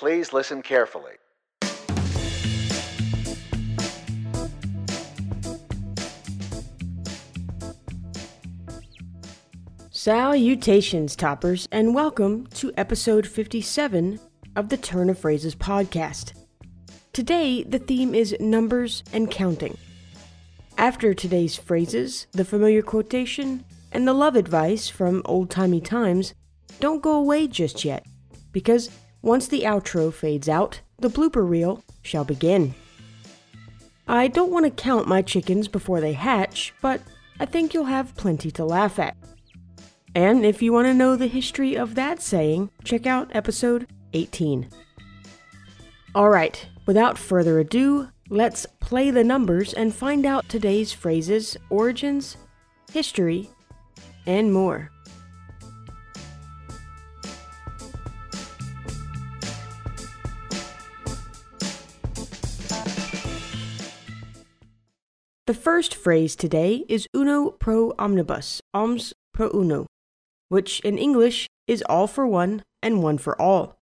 Please listen carefully. Salutations, toppers, and welcome to episode 57 of the Turn of Phrases podcast. Today, the theme is numbers and counting. After today's phrases, the familiar quotation, and the love advice from old timey times, don't go away just yet, because once the outro fades out, the blooper reel shall begin. I don't want to count my chickens before they hatch, but I think you'll have plenty to laugh at. And if you want to know the history of that saying, check out episode 18. Alright, without further ado, let's play the numbers and find out today's phrases, origins, history, and more. The first phrase today is uno pro omnibus, omnes pro uno, which in English is all for one and one for all.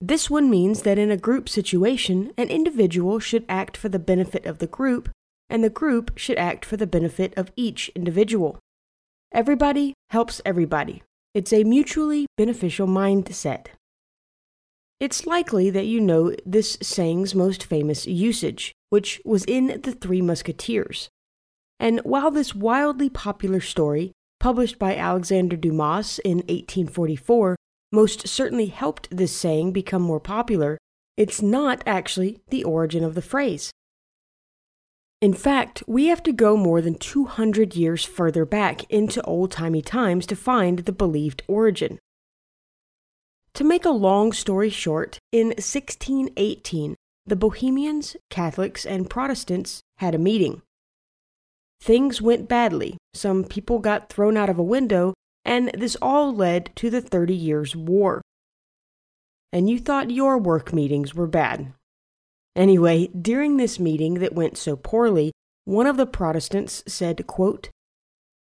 This one means that in a group situation, an individual should act for the benefit of the group, and the group should act for the benefit of each individual. Everybody helps everybody. It's a mutually beneficial mindset. It's likely that you know this saying's most famous usage, which was in The Three Musketeers. And while this wildly popular story, published by Alexander Dumas in 1844, most certainly helped this saying become more popular, it's not actually the origin of the phrase. In fact, we have to go more than 200 years further back into old timey times to find the believed origin. To make a long story short, in 1618, the Bohemians, Catholics, and Protestants had a meeting. Things went badly. Some people got thrown out of a window, and this all led to the Thirty Years' War. And you thought your work meetings were bad. Anyway, during this meeting that went so poorly, one of the Protestants said, quote,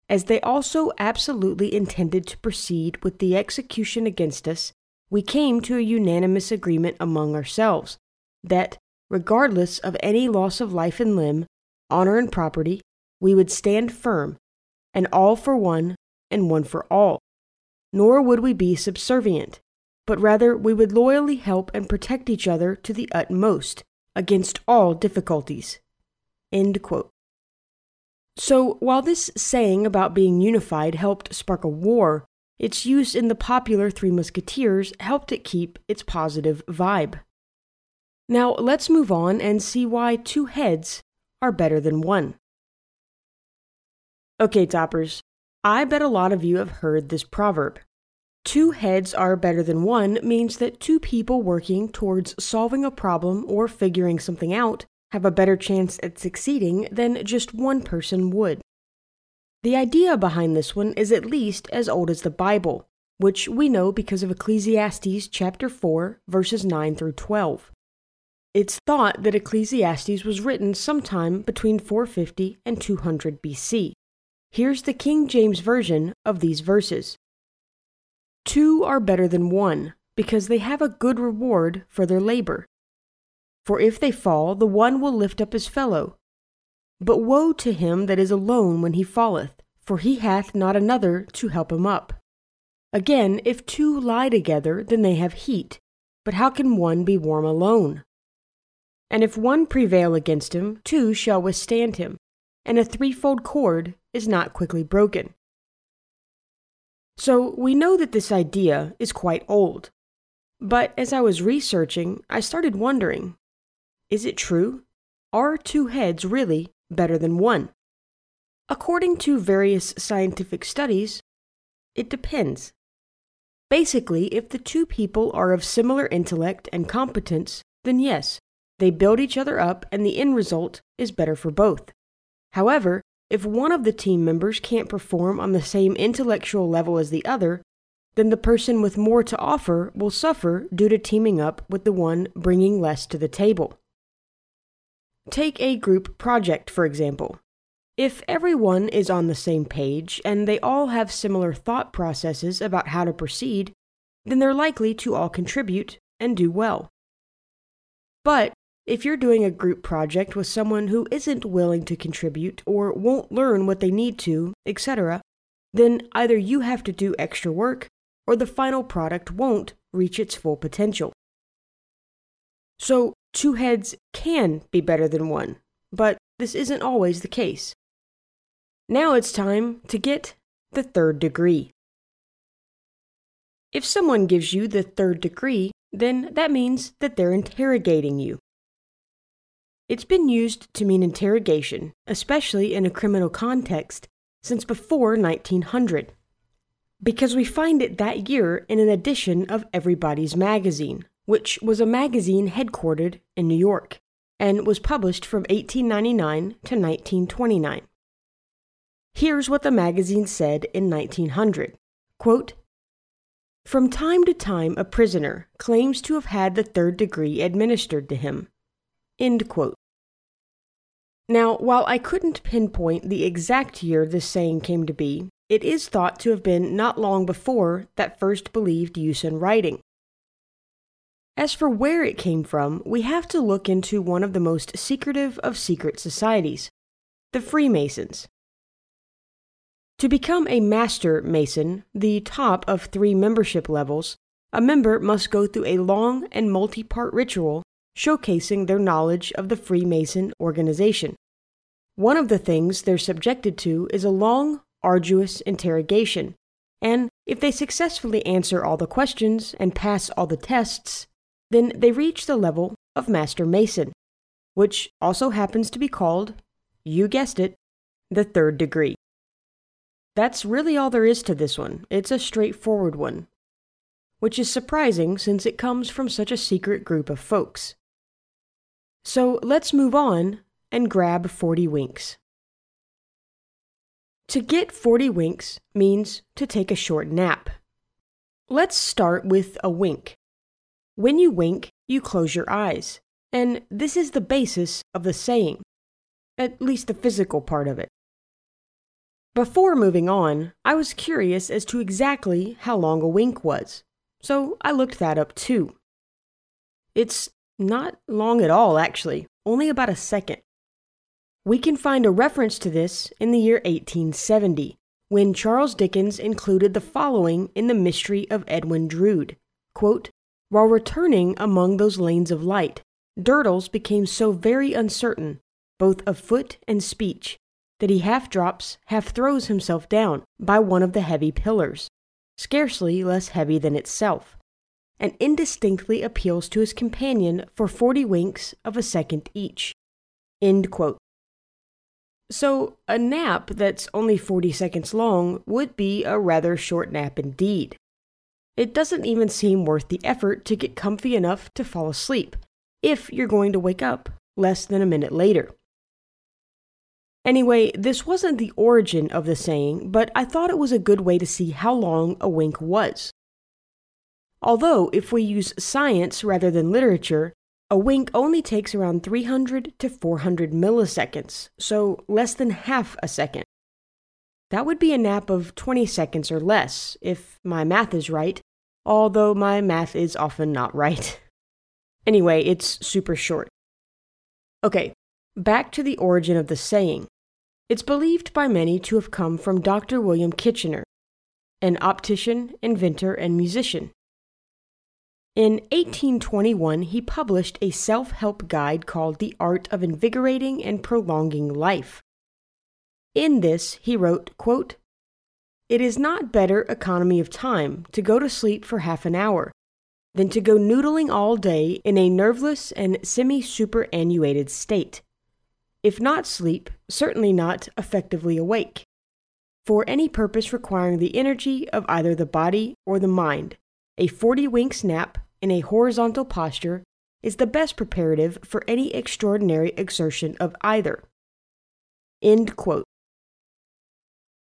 As they also absolutely intended to proceed with the execution against us, we came to a unanimous agreement among ourselves that, regardless of any loss of life and limb, honor and property, we would stand firm, and all for one and one for all. Nor would we be subservient, but rather we would loyally help and protect each other to the utmost against all difficulties. So, while this saying about being unified helped spark a war, its use in the popular Three Musketeers helped it keep its positive vibe. Now, let's move on and see why two heads are better than one. Okay, toppers, I bet a lot of you have heard this proverb. Two heads are better than one means that two people working towards solving a problem or figuring something out have a better chance at succeeding than just one person would. The idea behind this one is at least as old as the Bible, which we know because of Ecclesiastes chapter 4, verses 9 through 12. It's thought that Ecclesiastes was written sometime between 450 and 200 BC. Here's the King James Version of these verses Two are better than one, because they have a good reward for their labor. For if they fall, the one will lift up his fellow, but woe to him that is alone when he falleth, for he hath not another to help him up. Again, if two lie together, then they have heat, but how can one be warm alone? And if one prevail against him, two shall withstand him, and a threefold cord is not quickly broken. So we know that this idea is quite old. But as I was researching, I started wondering is it true? Are two heads really better than one? According to various scientific studies, it depends. Basically, if the two people are of similar intellect and competence, then yes, they build each other up and the end result is better for both. However, if one of the team members can't perform on the same intellectual level as the other, then the person with more to offer will suffer due to teaming up with the one bringing less to the table. Take a group project, for example. If everyone is on the same page and they all have similar thought processes about how to proceed, then they're likely to all contribute and do well. But if you're doing a group project with someone who isn't willing to contribute or won't learn what they need to, etc., then either you have to do extra work or the final product won't reach its full potential. So, two heads can be better than one, but this isn't always the case. Now it's time to get the third degree. If someone gives you the third degree, then that means that they're interrogating you. It's been used to mean interrogation, especially in a criminal context, since before 1900. Because we find it that year in an edition of Everybody's Magazine, which was a magazine headquartered in New York and was published from 1899 to 1929. Here's what the magazine said in 1900 Quote, From time to time, a prisoner claims to have had the third degree administered to him. End quote. Now, while I couldn't pinpoint the exact year this saying came to be, it is thought to have been not long before that first believed use in writing. As for where it came from, we have to look into one of the most secretive of secret societies the Freemasons. To become a Master Mason, the top of three membership levels, a member must go through a long and multi part ritual showcasing their knowledge of the Freemason organization. One of the things they're subjected to is a long, arduous interrogation, and if they successfully answer all the questions and pass all the tests, then they reach the level of Master Mason, which also happens to be called, you guessed it, the third degree. That's really all there is to this one. It's a straightforward one, which is surprising since it comes from such a secret group of folks. So let's move on and grab 40 winks. To get 40 winks means to take a short nap. Let's start with a wink. When you wink, you close your eyes, and this is the basis of the saying, at least the physical part of it. Before moving on, I was curious as to exactly how long a wink was, so I looked that up too. It's not long at all, actually, only about a second. We can find a reference to this in the year 1870, when Charles Dickens included the following in The Mystery of Edwin Drood quote, While returning among those lanes of light, Durdles became so very uncertain, both of foot and speech, that he half drops, half throws himself down by one of the heavy pillars, scarcely less heavy than itself and indistinctly appeals to his companion for 40 winks of a second each. So, a nap that's only 40 seconds long would be a rather short nap indeed. It doesn't even seem worth the effort to get comfy enough to fall asleep, if you're going to wake up less than a minute later. Anyway, this wasn't the origin of the saying, but I thought it was a good way to see how long a wink was. Although, if we use science rather than literature, a wink only takes around 300 to 400 milliseconds, so less than half a second. That would be a nap of 20 seconds or less, if my math is right, although my math is often not right. Anyway, it's super short. Okay, back to the origin of the saying. It's believed by many to have come from Dr. William Kitchiner, an optician, inventor, and musician. In 1821, he published a self help guide called The Art of Invigorating and Prolonging Life. In this, he wrote, quote, It is not better economy of time to go to sleep for half an hour than to go noodling all day in a nerveless and semi superannuated state. If not sleep, certainly not effectively awake. For any purpose requiring the energy of either the body or the mind, a 40 winks nap in a horizontal posture is the best preparative for any extraordinary exertion of either.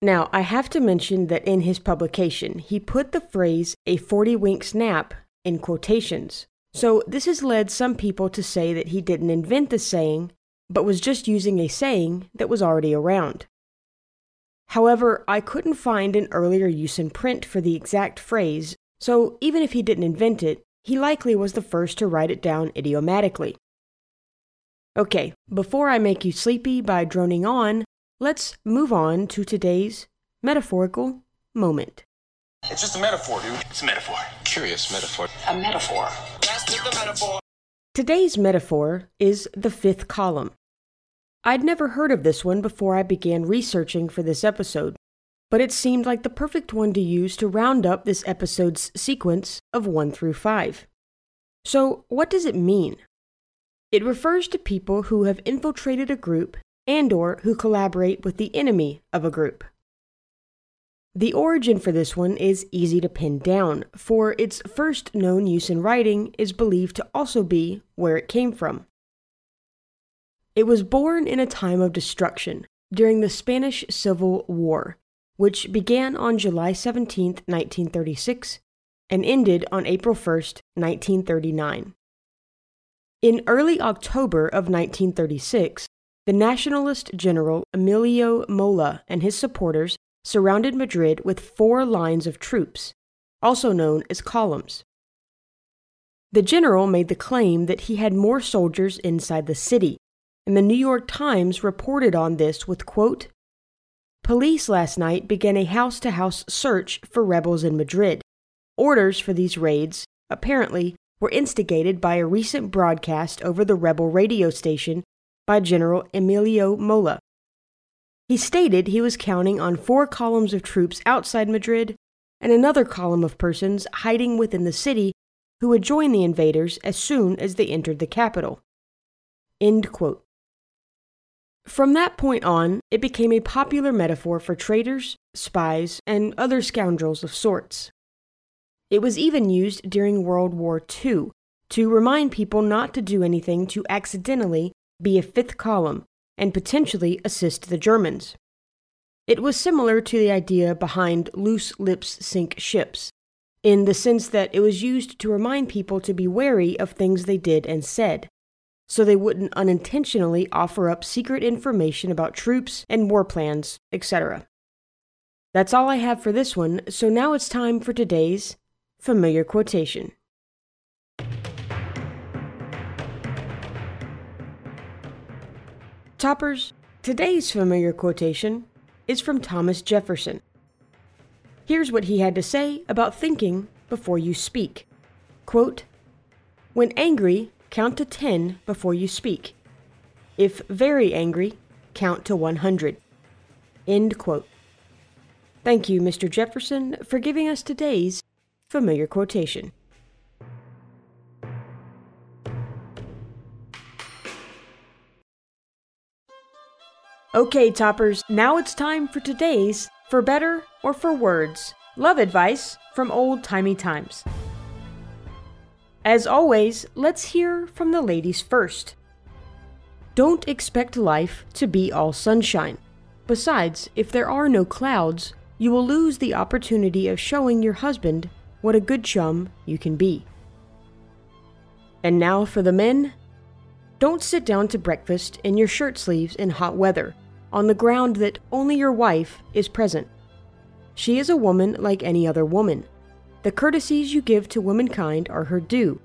Now, I have to mention that in his publication, he put the phrase a 40 wink snap in quotations. So, this has led some people to say that he didn't invent the saying, but was just using a saying that was already around. However, I couldn't find an earlier use in print for the exact phrase, so even if he didn't invent it, he likely was the first to write it down idiomatically. Okay, before I make you sleepy by droning on, let's move on to today's metaphorical moment. It's just a metaphor, dude. It's a metaphor. Curious metaphor. A metaphor. That's just a metaphor. Today's metaphor is the fifth column. I'd never heard of this one before I began researching for this episode, but it seemed like the perfect one to use to round up this episode's sequence of 1 through 5. So, what does it mean? It refers to people who have infiltrated a group and or who collaborate with the enemy of a group. The origin for this one is easy to pin down, for its first known use in writing is believed to also be where it came from. It was born in a time of destruction during the Spanish Civil War, which began on July 17, 1936, and ended on April 1, 1939. In early October of 1936, the nationalist general Emilio Mola and his supporters surrounded Madrid with four lines of troops, also known as columns. The general made the claim that he had more soldiers inside the city, and the New York Times reported on this with quote, Police last night began a house to house search for rebels in Madrid. Orders for these raids, apparently, were instigated by a recent broadcast over the rebel radio station by General Emilio Mola. He stated he was counting on four columns of troops outside Madrid and another column of persons hiding within the city who would join the invaders as soon as they entered the capital. From that point on, it became a popular metaphor for traitors, spies, and other scoundrels of sorts. It was even used during World War II to remind people not to do anything to accidentally be a fifth column and potentially assist the Germans. It was similar to the idea behind loose lips sink ships, in the sense that it was used to remind people to be wary of things they did and said, so they wouldn't unintentionally offer up secret information about troops and war plans, etc. That's all I have for this one, so now it's time for today's familiar quotation. Toppers, today's familiar quotation is from Thomas Jefferson. Here's what he had to say about thinking before you speak. Quote, When angry, count to 10 before you speak. If very angry, count to 100. End quote. Thank you, Mr. Jefferson, for giving us today's familiar quotation. Okay, toppers, now it's time for today's For Better or For Words love advice from old timey times. As always, let's hear from the ladies first. Don't expect life to be all sunshine. Besides, if there are no clouds, you will lose the opportunity of showing your husband what a good chum you can be. And now for the men. Don't sit down to breakfast in your shirt sleeves in hot weather on the ground that only your wife is present. She is a woman like any other woman. The courtesies you give to womankind are her due,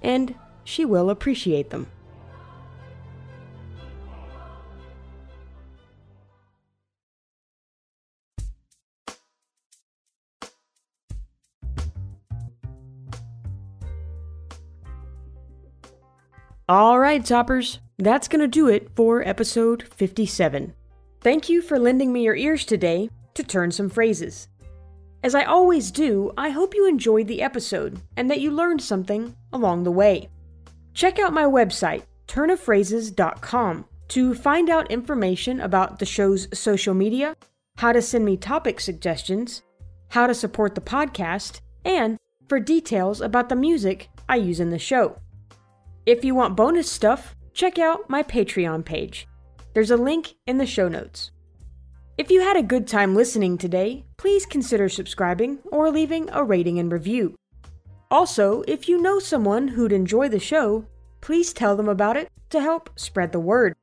and she will appreciate them. All right, Toppers, that's going to do it for episode 57. Thank you for lending me your ears today to turn some phrases. As I always do, I hope you enjoyed the episode and that you learned something along the way. Check out my website, turnofphrases.com, to find out information about the show's social media, how to send me topic suggestions, how to support the podcast, and for details about the music I use in the show. If you want bonus stuff, check out my Patreon page. There's a link in the show notes. If you had a good time listening today, please consider subscribing or leaving a rating and review. Also, if you know someone who'd enjoy the show, please tell them about it to help spread the word.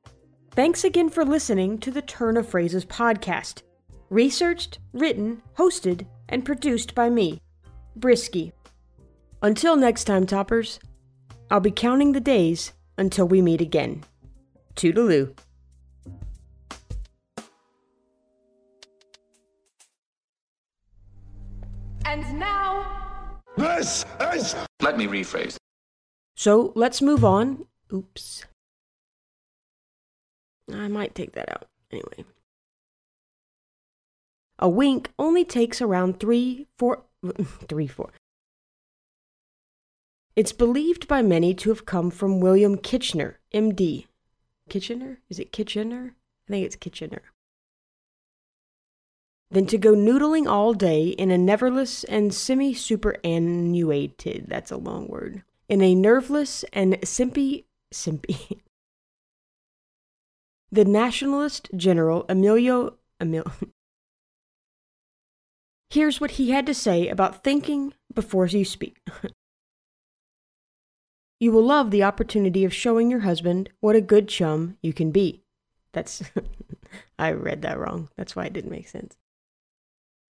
Thanks again for listening to the Turn of Phrases podcast. Researched, written, hosted, and produced by me, Brisky. Until next time, toppers, I'll be counting the days until we meet again. Toodaloo. And now, This is. Let me rephrase. So let's move on. Oops. I might take that out. Anyway. A wink only takes around three, four, three, four. It's believed by many to have come from William Kitchiner, MD. Kitchiner? Is it Kitchiner? I think it's Kitchiner. Then to go noodling all day in a neverless and semi superannuated, that's a long word, in a nerveless and simpy, simpy. the nationalist general Emilio Emil. Here's what he had to say about thinking before you speak. you will love the opportunity of showing your husband what a good chum you can be. That's. I read that wrong. That's why it didn't make sense.